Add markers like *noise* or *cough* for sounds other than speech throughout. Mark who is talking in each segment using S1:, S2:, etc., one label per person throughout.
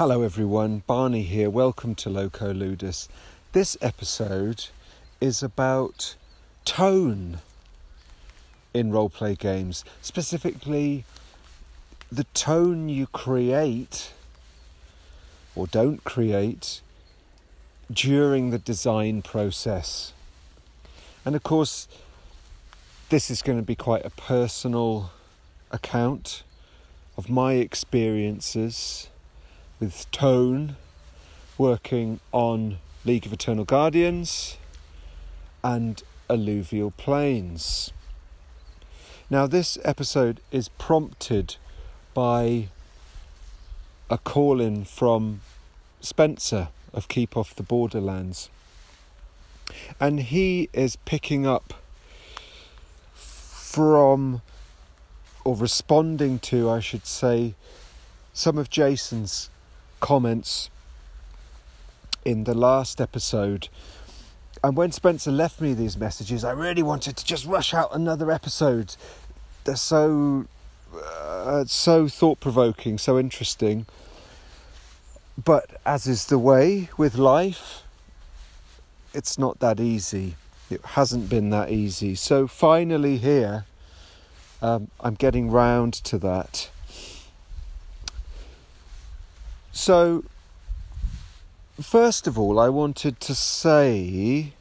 S1: Hello, everyone. Barney here. Welcome to Loco Ludus. This episode is about tone in roleplay games, specifically the tone you create or don't create during the design process. And of course, this is going to be quite a personal account of my experiences with Tone working on League of Eternal Guardians and Alluvial Plains. Now, this episode is prompted by a call in from Spencer of Keep Off the Borderlands. And he is picking up from, or responding to, I should say, some of Jason's comments in the last episode. And when Spencer left me these messages, I really wanted to just rush out another episode. They're so uh, so thought provoking, so interesting. But as is the way with life, it's not that easy. It hasn't been that easy. So finally, here, um, I'm getting round to that. So, first of all, I wanted to say,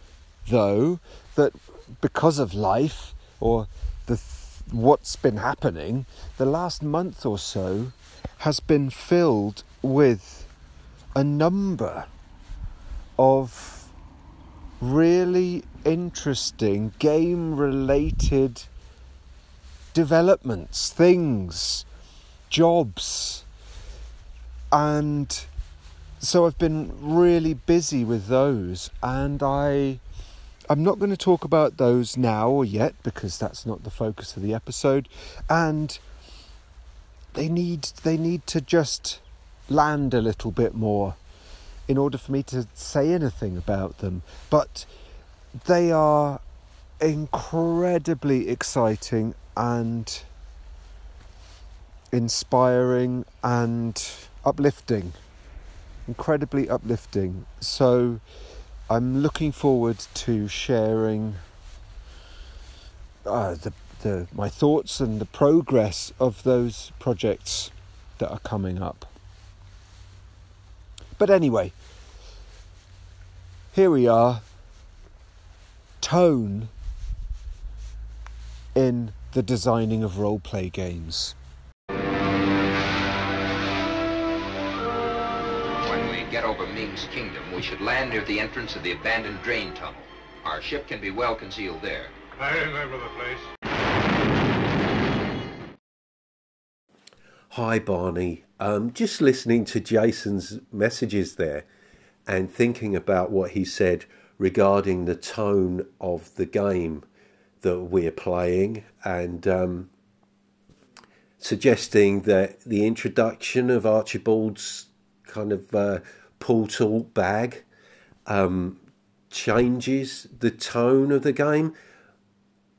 S1: though, that because of life or the th- what's been happening, the last month or so has been filled with a number of really interesting game related developments, things, jobs and so I've been really busy with those, and I. I'm not going to talk about those now or yet because that's not the focus of the episode, and they need they need to just land a little bit more in order for me to say anything about them. But they are incredibly exciting and inspiring and uplifting, incredibly uplifting. So I'm looking forward to sharing uh, the, the, my thoughts and the progress of those projects that are coming up. But anyway, here we are. Tone in the designing of role play games.
S2: Get Ming's kingdom, we should land near the entrance of the abandoned drain tunnel. Our ship can be well concealed there.
S3: I remember the place.
S4: Hi, Barney. Um, just listening to Jason's messages there and thinking about what he said regarding the tone of the game that we're playing and um, suggesting that the introduction of Archibald's kind of uh, portal bag um, changes the tone of the game.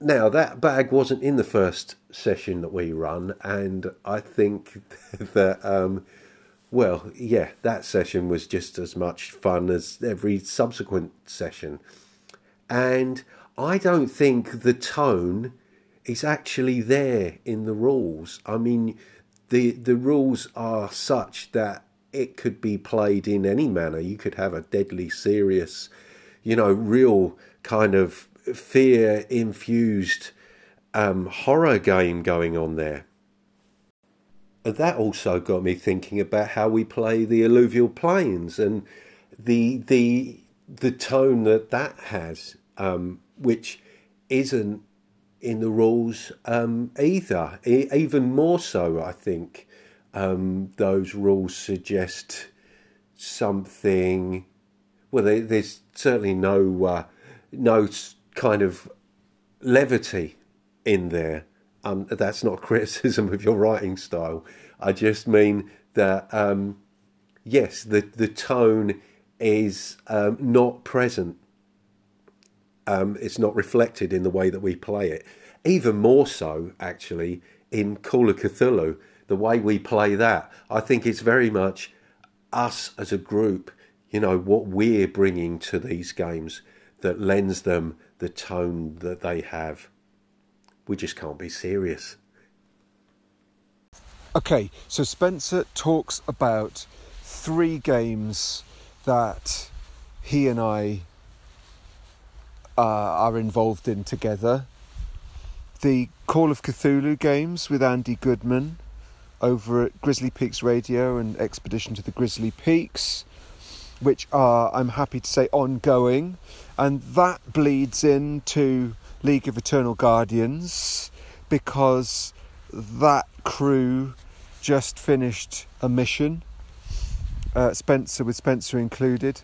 S4: Now, that bag wasn't in the first session that we run, and I think *laughs* that, um, well, yeah, that session was just as much fun as every subsequent session. And I don't think the tone is actually there in the rules. I mean, the the rules are such that it could be played in any manner. You could have a deadly serious, you know, real kind of fear infused um, horror game going on there. That also got me thinking about how we play the alluvial plains and the the the tone that that has, um, which isn't in the rules um, either. E- even more so, I think um, those rules suggest something. Well, there, there's certainly no uh, no kind of levity in there. Um, that's not *laughs* criticism of your writing style. I just mean that um, yes, the the tone is um, not present. Um, it's not reflected in the way that we play it. Even more so, actually, in Call of Cthulhu, the way we play that, I think it's very much us as a group, you know, what we're bringing to these games that lends them the tone that they have. We just can't be serious.
S1: Okay, so Spencer talks about three games that he and I uh, are involved in together. The Call of Cthulhu games with Andy Goodman over at Grizzly Peaks Radio and Expedition to the Grizzly Peaks, which are, I'm happy to say, ongoing. And that bleeds into League of Eternal Guardians because that crew just finished a mission, uh, Spencer with Spencer included.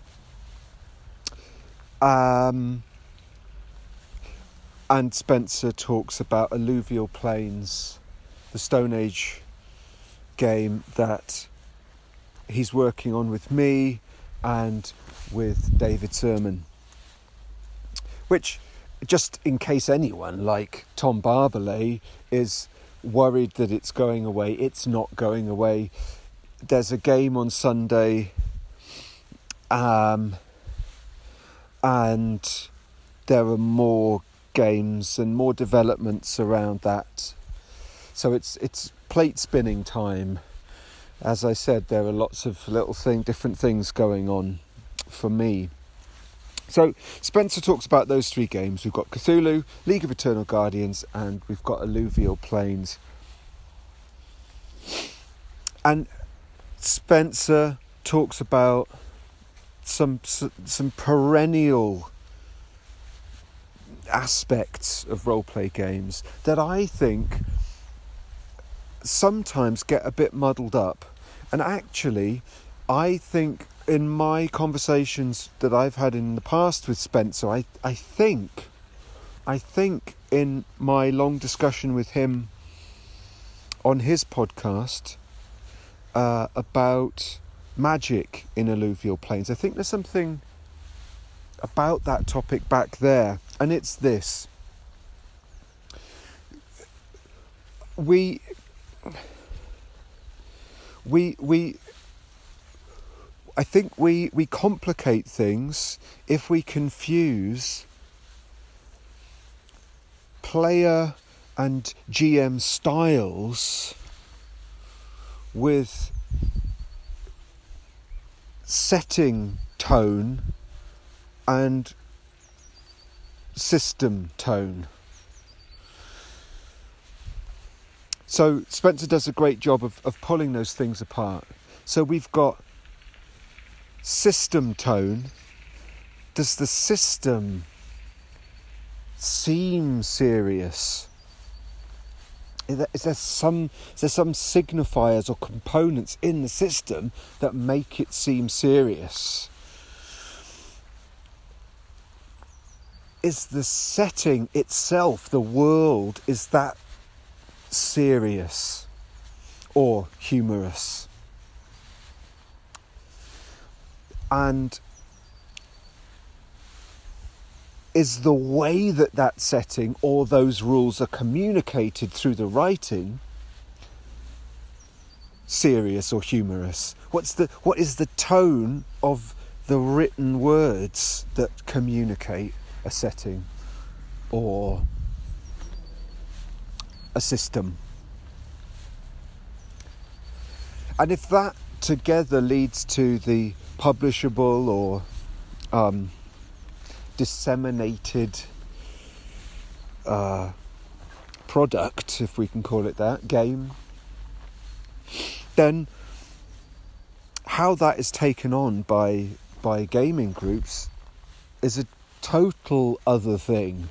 S1: Um, and Spencer talks about alluvial plains, the Stone Age game that he's working on with me and with David Sermon. Which, just in case anyone like Tom Barberley is worried that it's going away, it's not going away. There's a game on Sunday, um, and there are more games and more developments around that. So it's it's plate spinning time. As I said, there are lots of little thing, different things going on for me. So Spencer talks about those three games. We've got Cthulhu, League of Eternal Guardians, and we've got Alluvial Plains. And Spencer talks about some some perennial aspects of roleplay games that I think sometimes get a bit muddled up. And actually, I think in my conversations that I've had in the past with Spencer, I, I think, I think in my long discussion with him on his podcast uh, about magic in alluvial plains, I think there's something about that topic back there, and it's this. We we we I think we we complicate things if we confuse player and GM styles with setting tone and system tone. So Spencer does a great job of, of pulling those things apart. So we've got system tone. Does the system seem serious? Is there, is there some is there some signifiers or components in the system that make it seem serious? Is the setting itself, the world, is that serious or humorous. And is the way that that setting or those rules are communicated through the writing serious or humorous? What's the what is the tone of the written words that communicate a setting or a system. And if that together leads to the publishable or um, disseminated uh, product, if we can call it that, game, then how that is taken on by by gaming groups is a total other thing.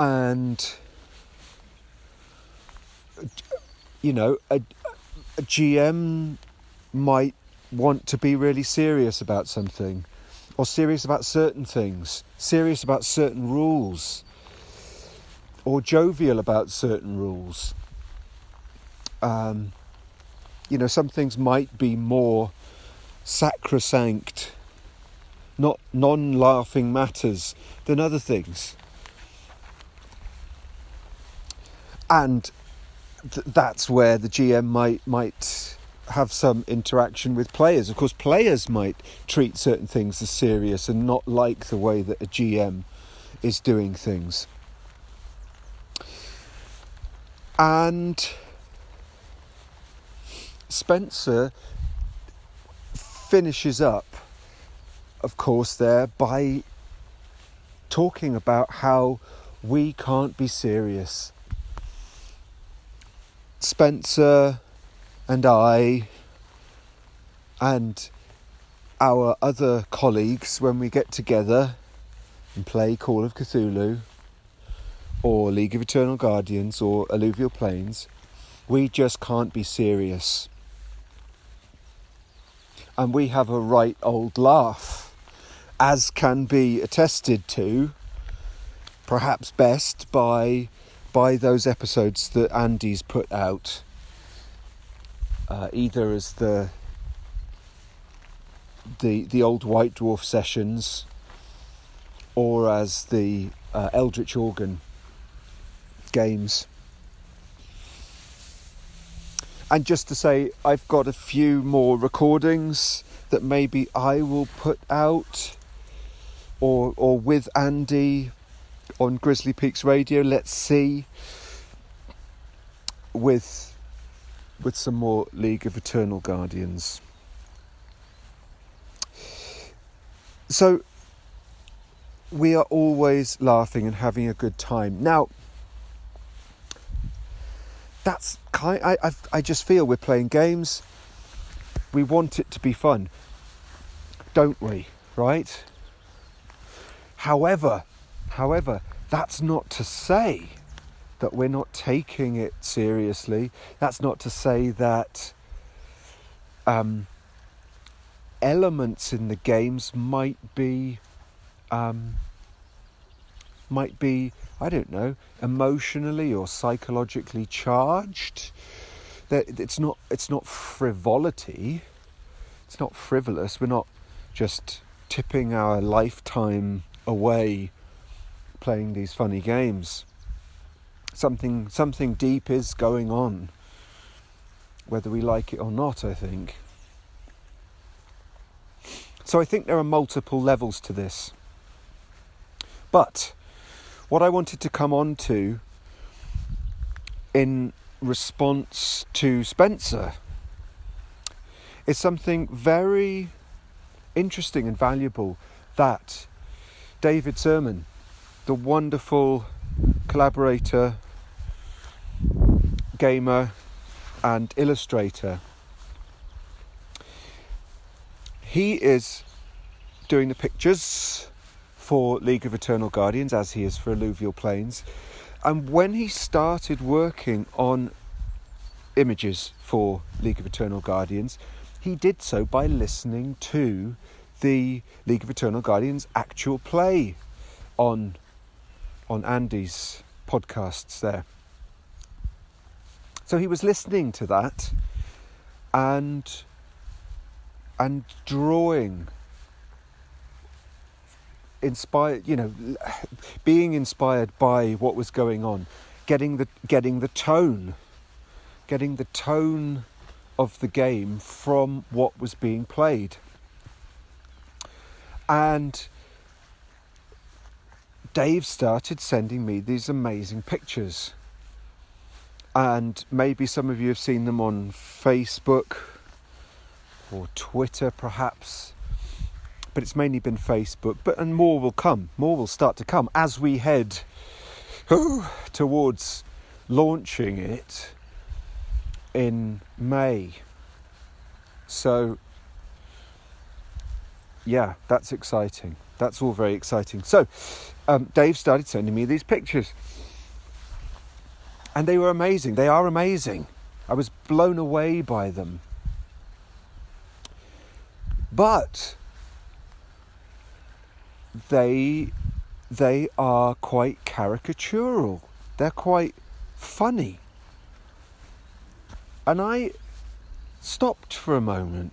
S1: And you know a, a GM might want to be really serious about something or serious about certain things serious about certain rules or jovial about certain rules. Um, you know some things might be more sacrosanct not non-laughing matters than other things and th- that's where the GM might might have some interaction with players. Of course, players might treat certain things as serious and not like the way that a GM is doing things. And Spencer finishes up, of course, there by talking about how we can't be serious. Spencer and I and our other colleagues, when we get together and play Call of Cthulhu or League of Eternal Guardians or Alluvial Plains, we just can't be serious. And we have a right old laugh, as can be attested to, perhaps best by by those episodes that Andy's put out, uh, either as the the the old White Dwarf sessions, or as the uh, Eldritch Organ games. And just to say, I've got a few more recordings that maybe I will put out, or or with Andy on Grizzly Peaks Radio. Let's see with with some more League of Eternal Guardians. So we are always laughing and having a good time. Now that's kind. I I, I just feel we're playing games. We want it to be fun, don't we? Right. However, however, that's not to say that we're not taking it seriously. That's not to say that um, elements in the games might be um, might be I don't know emotionally or psychologically charged. That it's not it's not frivolity. It's not frivolous. We're not just tipping our lifetime away playing these funny games. Something something deep is going on, whether we like it or not, I think. So I think there are multiple levels to this. But what I wanted to come on to in response to Spencer is something very interesting and valuable that David Sermon the wonderful collaborator, gamer, and illustrator. He is doing the pictures for League of Eternal Guardians as he is for Alluvial Plains. And when he started working on images for League of Eternal Guardians, he did so by listening to the League of Eternal Guardians actual play on on Andy's podcasts there. So he was listening to that and and drawing inspired you know being inspired by what was going on getting the getting the tone getting the tone of the game from what was being played and Dave started sending me these amazing pictures. And maybe some of you have seen them on Facebook or Twitter, perhaps. But it's mainly been Facebook. But and more will come. More will start to come as we head towards launching it in May. So, yeah, that's exciting. That's all very exciting. So, um, Dave started sending me these pictures. And they were amazing. They are amazing. I was blown away by them. But they they are quite caricatural. They're quite funny. And I stopped for a moment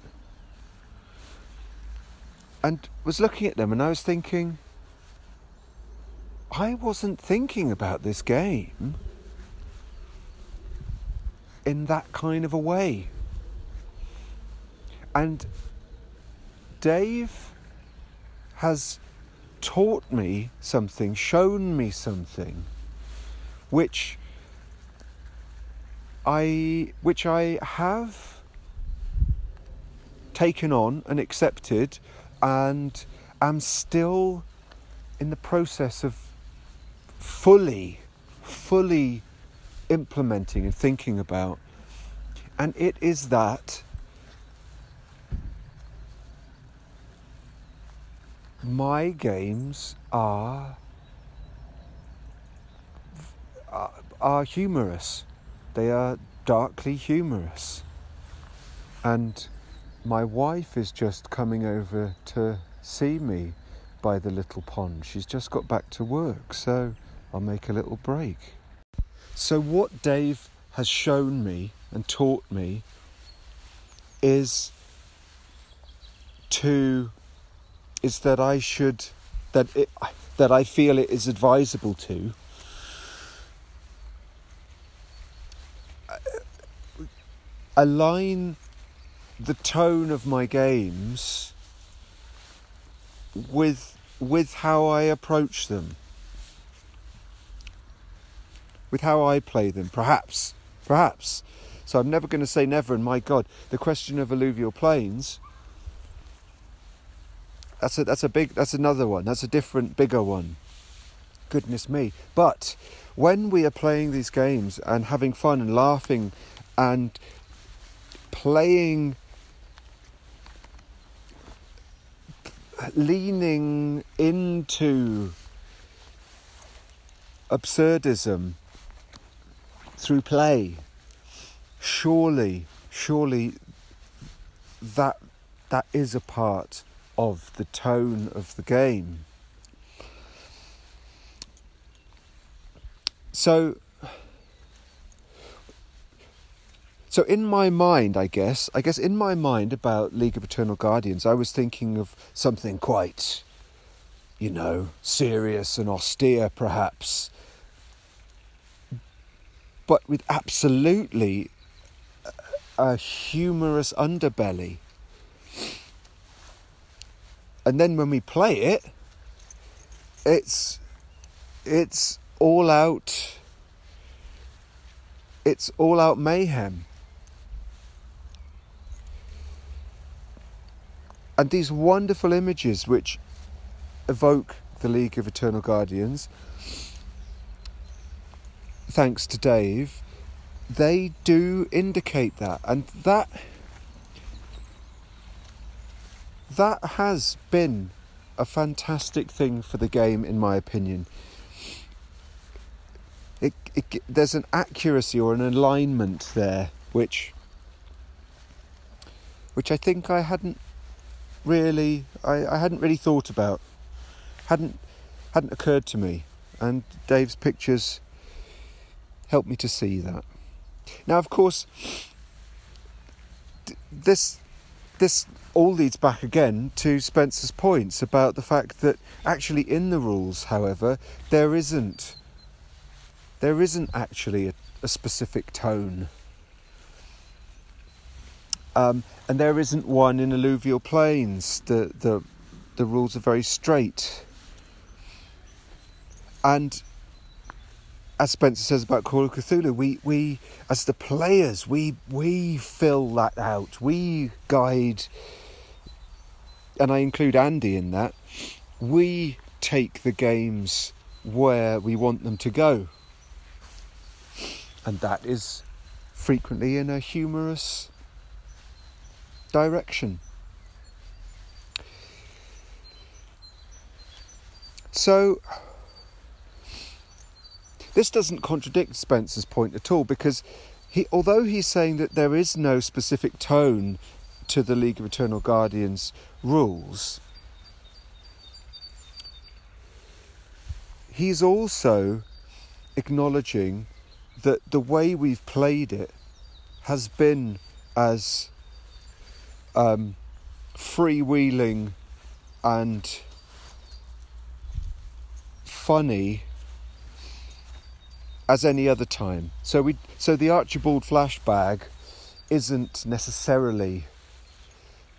S1: and was looking at them and I was thinking I wasn't thinking about this game. in that kind of a way. And Dave has taught me something, shown me something, which I which I have taken on and accepted and I'm still in the process of fully fully implementing and thinking about and it is that my games are are, humorous. They are darkly humorous. And my wife is just coming over to see me by the little pond. She's just got back to work, so I'll make a little break. So, what Dave has shown me and taught me is to is that I should that it, that I feel it is advisable to uh, align the tone of my games with with how I approach them with how I play them perhaps perhaps so I'm never going to say never and my god the question of alluvial plains that's a that's a big that's another one. That's a different bigger one. Goodness me. But when we are playing these games and having fun and laughing and playing leaning into absurdism through play surely surely that that is a part of the tone of the game. So, so in my mind, I guess, I guess in my mind about League of Eternal Guardians, I was thinking of something quite, you know, serious and austere, perhaps, but with absolutely a humorous underbelly. And then when we play it, it's it's all out it's all out mayhem. And these wonderful images which evoke the League of Eternal Guardians, thanks to Dave, they do indicate that. And that that has been a fantastic thing for the game, in my opinion. It, it, there's an accuracy or an alignment there, which, which I think I hadn't really, I, I hadn't really thought about, hadn't, hadn't occurred to me, and Dave's pictures helped me to see that. Now, of course, this this all leads back again to Spencer's points about the fact that actually in the rules, however, there isn't there isn't actually a, a specific tone. Um, and there isn't one in alluvial plains. The the the rules are very straight. And as Spencer says about Call of Cthulhu, we, we as the players, we we fill that out. We guide and I include Andy in that, we take the games where we want them to go. And that is frequently in a humorous direction. So, this doesn't contradict Spencer's point at all because he, although he's saying that there is no specific tone to the League of Eternal Guardians rules, he's also acknowledging that the way we've played it has been as um, freewheeling and funny as any other time. So we so the Archibald flash bag isn't necessarily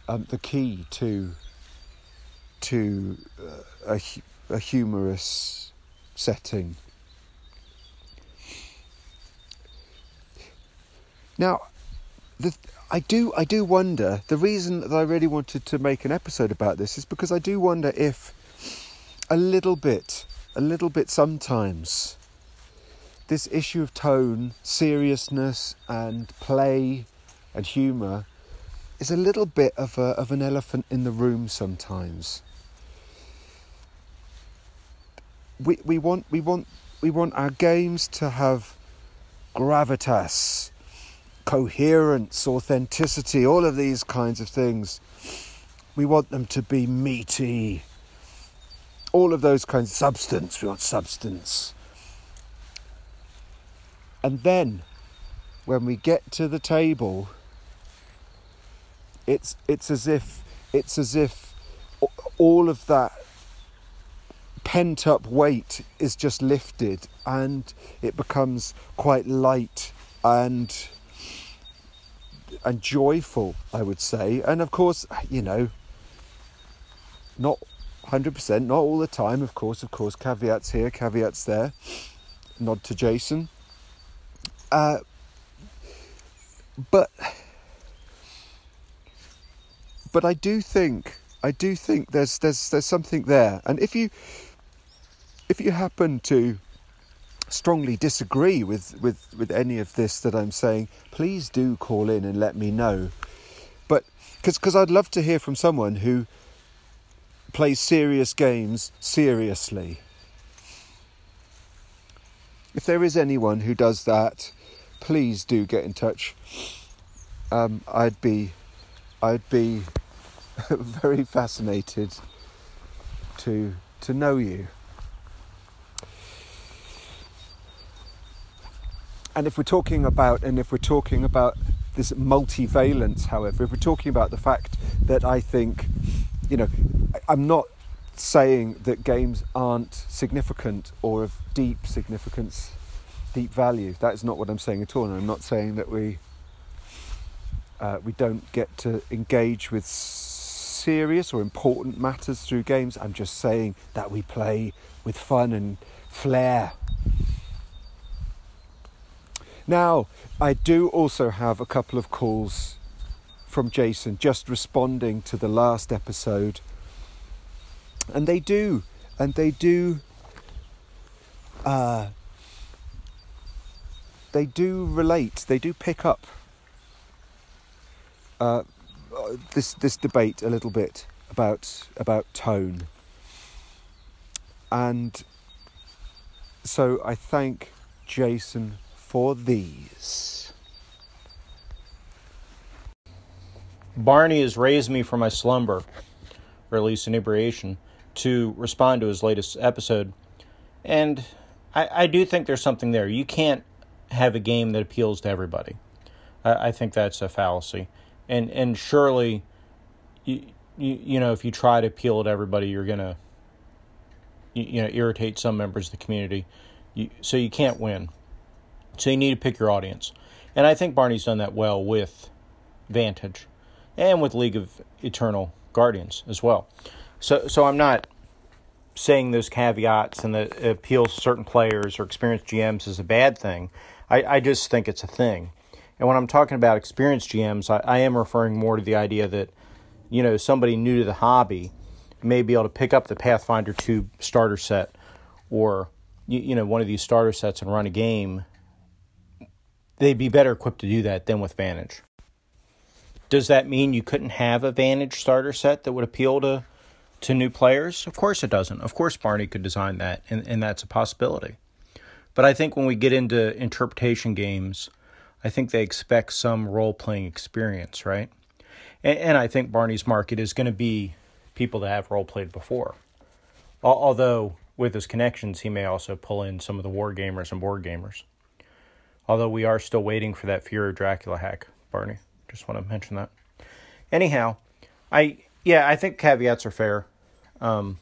S1: um, the key to to uh, a, a humorous setting. Now, the, I do I do wonder. The reason that I really wanted to make an episode about this is because I do wonder if a little bit, a little bit sometimes, this issue of tone, seriousness, and play and humour is a little bit of a, of an elephant in the room sometimes. We we want we want we want our games to have gravitas coherence, authenticity, all of these kinds of things. We want them to be meaty. All of those kinds of substance. We want substance. And then, when we get to the table, it's it's as if it's as if all of that pent up weight is just lifted and it becomes quite light and and joyful, I would say. And of course, you know, not 100%, not all the time, of course, of course, caveats here, caveats there. Nod to Jason. Uh, but but I do think I do think there's there's there's something there. And if you if you happen to strongly disagree with, with, with any of this that I'm saying, please do call in and let me know. But because I'd love to hear from someone who plays serious games seriously. If there is anyone who does that, please do get in touch. Um, I'd be, I'd be *laughs* very fascinated to to know you. And if we're talking about, and if we're talking about this multivalence, however, if we're talking about the fact that I think, you know, I'm not saying that games aren't significant or of deep significance, deep value. That is not what I'm saying at all. And I'm not saying that we uh, we don't get to engage with serious or important matters through games. I'm just saying that we play with fun and flair now, I do also have a couple of calls from Jason just responding to the last episode. And they do, and they do, uh, they do relate, they do pick up uh, this this debate a little bit about about tone. And so I thank Jason for these.
S3: Barney has raised me from my slumber, or at least inebriation, to respond to his latest episode. And I, I do think there's something there. You can't have a game that appeals to everybody. I, I think that's a fallacy. And and surely you, you you know if you try to appeal to everybody you're going to you, you, know irritate some members of the community. You, so you can't win. So you need to pick your audience. And I think Barney's done that well with Vantage and with League of Eternal Guardians as well. So so I'm not saying those caveats and that appeals to certain players or experienced GMs is a bad thing. I, I just think it's a thing. And when I'm talking about experienced GMs, I, I am referring more to the idea that, you know, somebody new to the hobby may be able to pick up the Pathfinder 2 starter set or, you, you know, one of these starter sets and run a game they'd be better equipped to do that than with Vantage. Does that mean you couldn't have a Vantage starter set that would appeal to to new players? Of course it doesn't. Of course Barney could design that, and, and that's a possibility. But I think when we get into interpretation games, I think they expect some role playing experience, right? And, and, I think Barney's market is going to be people that have role played before. Although with his connections, he may also pull in some of the war gamers and board gamers. Although we are still waiting for that Fury Dracula hack, Barney. Just want to mention that. Anyhow, I yeah, I think caveats are fair. Um,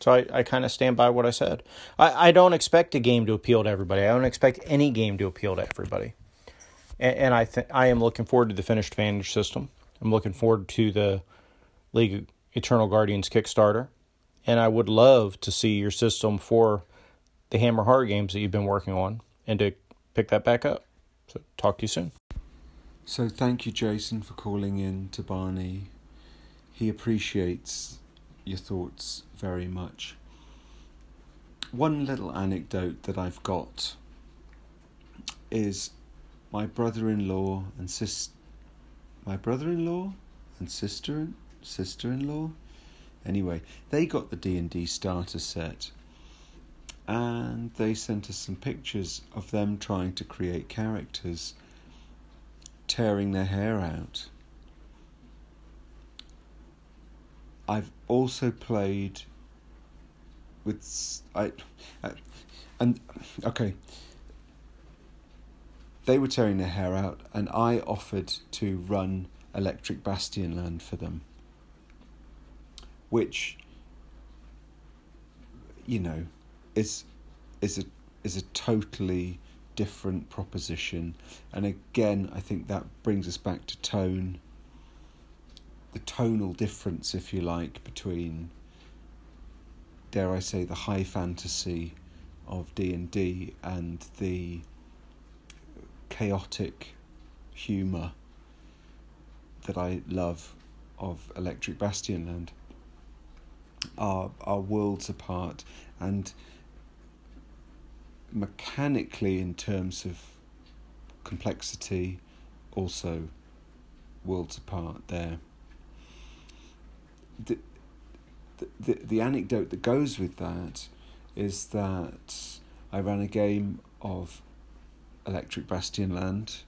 S3: So I, I kind of stand by what I said. I, I don't expect a game to appeal to everybody. I don't expect any game to appeal to everybody. And, and I think I am looking forward to the finished Vantage system. I'm looking forward to the League of Eternal Guardians Kickstarter. And I would love to see your system for the Hammer Horror games that you've been working on and to pick that back up. So talk to you soon.
S1: So thank you, Jason, for calling in to Barney. He appreciates your thoughts very much. One little anecdote that I've got is my brother-in-law and sis my brother-in-law and sister sister-in-law anyway they got the D&D starter set and they sent us some pictures of them trying to create characters tearing their hair out. I've also played with I, I and okay. They were tearing their hair out and I offered to run Electric Bastion Land for them. Which you know is is a is a totally different proposition. And again I think that brings us back to tone the tonal difference, if you like, between, dare I say, the high fantasy of D and D and the chaotic humour that I love of Electric Bastion Land are are worlds apart. And mechanically in terms of complexity also worlds apart there the, the, the anecdote that goes with that is that I ran a game of Electric Bastion Land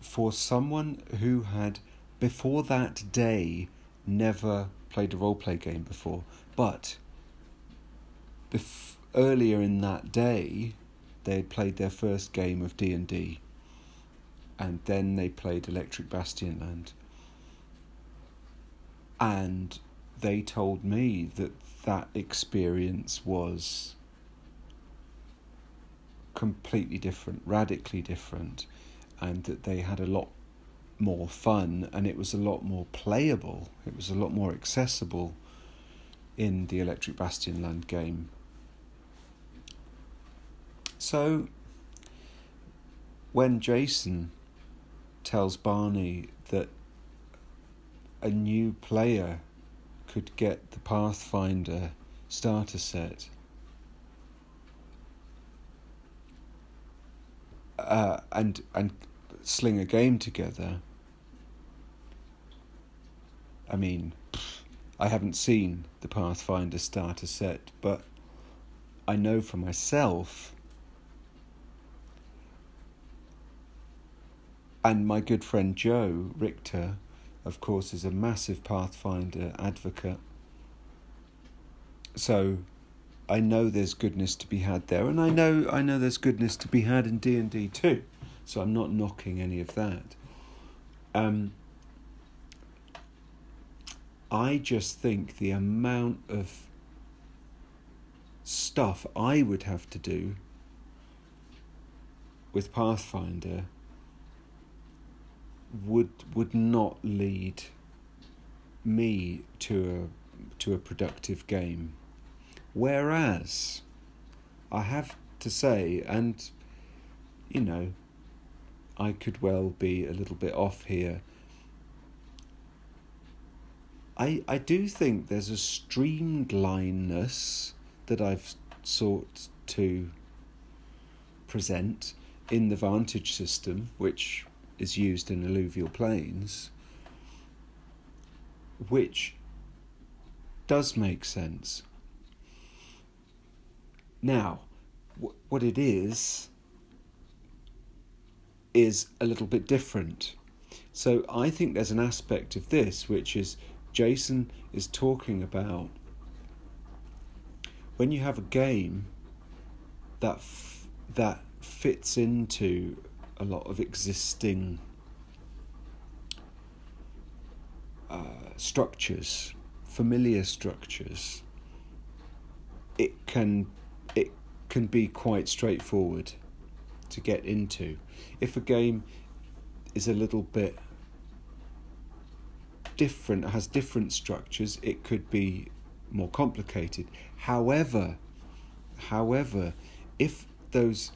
S1: for someone who had, before that day, never played a role play game before. But earlier in that day, they had played their first game of D and D, and then they played Electric Bastion Land. And they told me that that experience was completely different, radically different, and that they had a lot more fun and it was a lot more playable, it was a lot more accessible in the Electric Bastion Land game. So, when Jason tells Barney that a new player could get the Pathfinder starter set. Uh, and and sling a game together. I mean, I haven't seen the Pathfinder starter set, but I know for myself, and my good friend Joe Richter of course, is a massive Pathfinder advocate. So I know there's goodness to be had there, and I know I know there's goodness to be had in D and D too. So I'm not knocking any of that. Um, I just think the amount of stuff I would have to do with Pathfinder would would not lead me to a to a productive game. Whereas I have to say, and you know, I could well be a little bit off here. I I do think there's a streamlinedness that I've sought to present in the Vantage system, which is used in alluvial plains, which does make sense. Now, what it is, is a little bit different. So I think there's an aspect of this which is Jason is talking about when you have a game that f- that fits into a lot of existing uh, structures, familiar structures, it can it can be quite straightforward to get into. If a game is a little bit different, has different structures, it could be more complicated. However, however, if those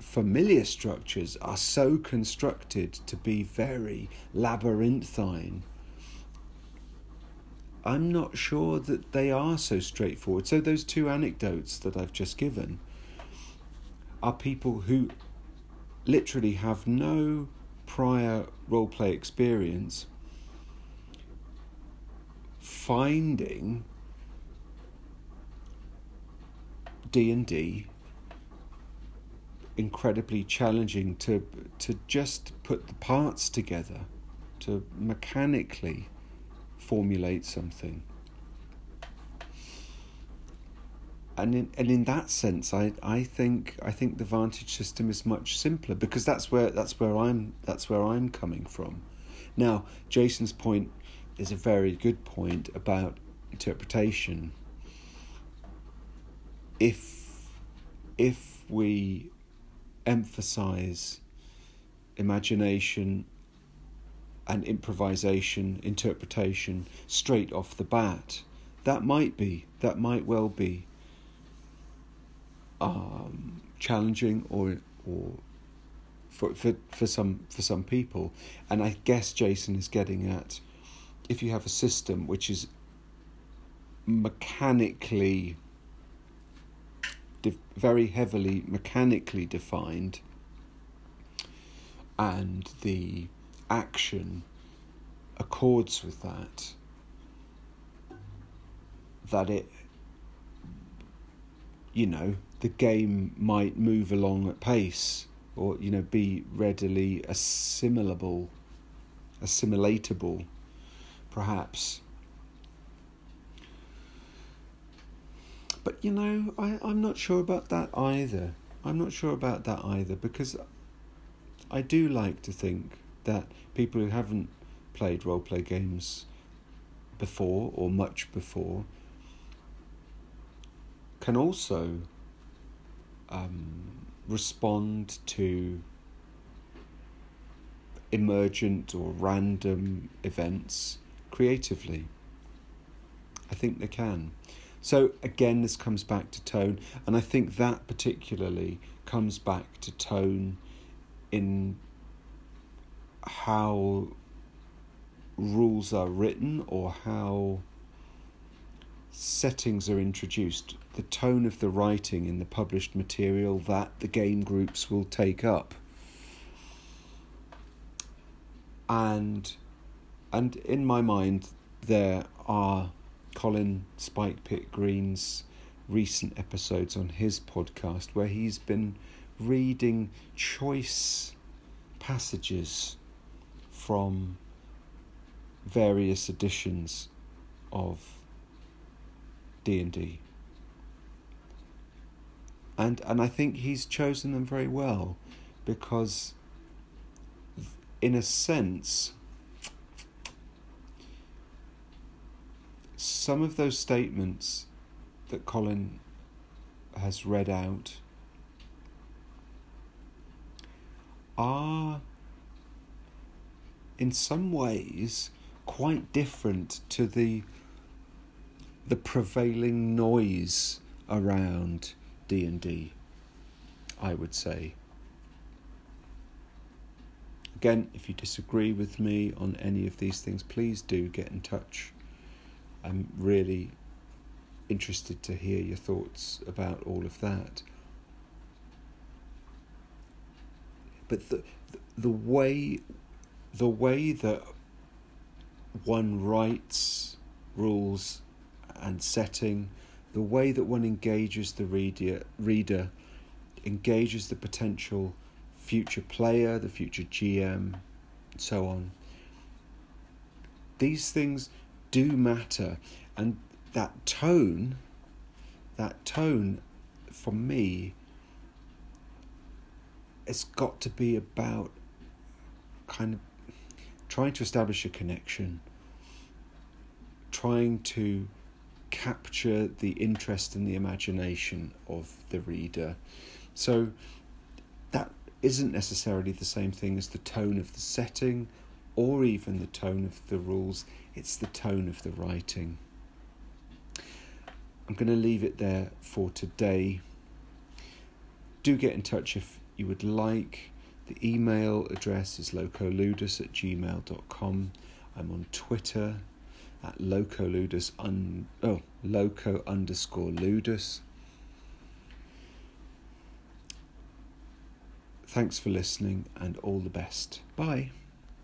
S1: familiar structures are so constructed to be very labyrinthine, I'm not sure that they are so straightforward. So, those two anecdotes that I've just given are people who literally have no prior role play experience finding D&D incredibly challenging to to just put the parts together to mechanically formulate something. And in and in that sense I, I think I think the vantage system is much simpler because that's where that's where I'm that's where I'm coming from. Now Jason's point is a very good point about interpretation. If if we emphasize imagination and improvisation, interpretation straight off the bat, that might be, that might well be um, challenging or or for, for for some for some people. And I guess Jason is getting at if you have a system which is mechanically very heavily mechanically defined, and the action accords with that, that it, you know, the game might move along at pace or, you know, be readily assimilable, assimilatable, perhaps. But you know, I, I'm not sure about that either. I'm not sure about that either because I do like to think that people who haven't played role play games before or much before can also um, respond to emergent or random events creatively. I think they can. So again, this comes back to tone, and I think that particularly comes back to tone in how rules are written or how settings are introduced, the tone of the writing in the published material that the game groups will take up. And and in my mind there are Colin Spike Pit Green's recent episodes on his podcast where he's been reading choice passages from various editions of D&D. And and I think he's chosen them very well because in a sense some of those statements that Colin has read out are in some ways quite different to the the prevailing noise around D&D I would say. Again if you disagree with me on any of these things please do get in touch I'm really interested to hear your thoughts about all of that. But the the way the way that one writes rules and setting, the way that one engages the reader reader engages the potential future player, the future GM, and so on. These things do matter. And that tone, that tone for me, it's got to be about kind of trying to establish a connection, trying to capture the interest and the imagination of the reader. So that isn't necessarily the same thing as the tone of the setting or even the tone of the rules, it's the tone of the writing. I'm going to leave it there for today. Do get in touch if you would like. The email address is locoludus at gmail.com. I'm on Twitter at locoludus un, oh loco underscore ludus. Thanks for listening and all the best. Bye.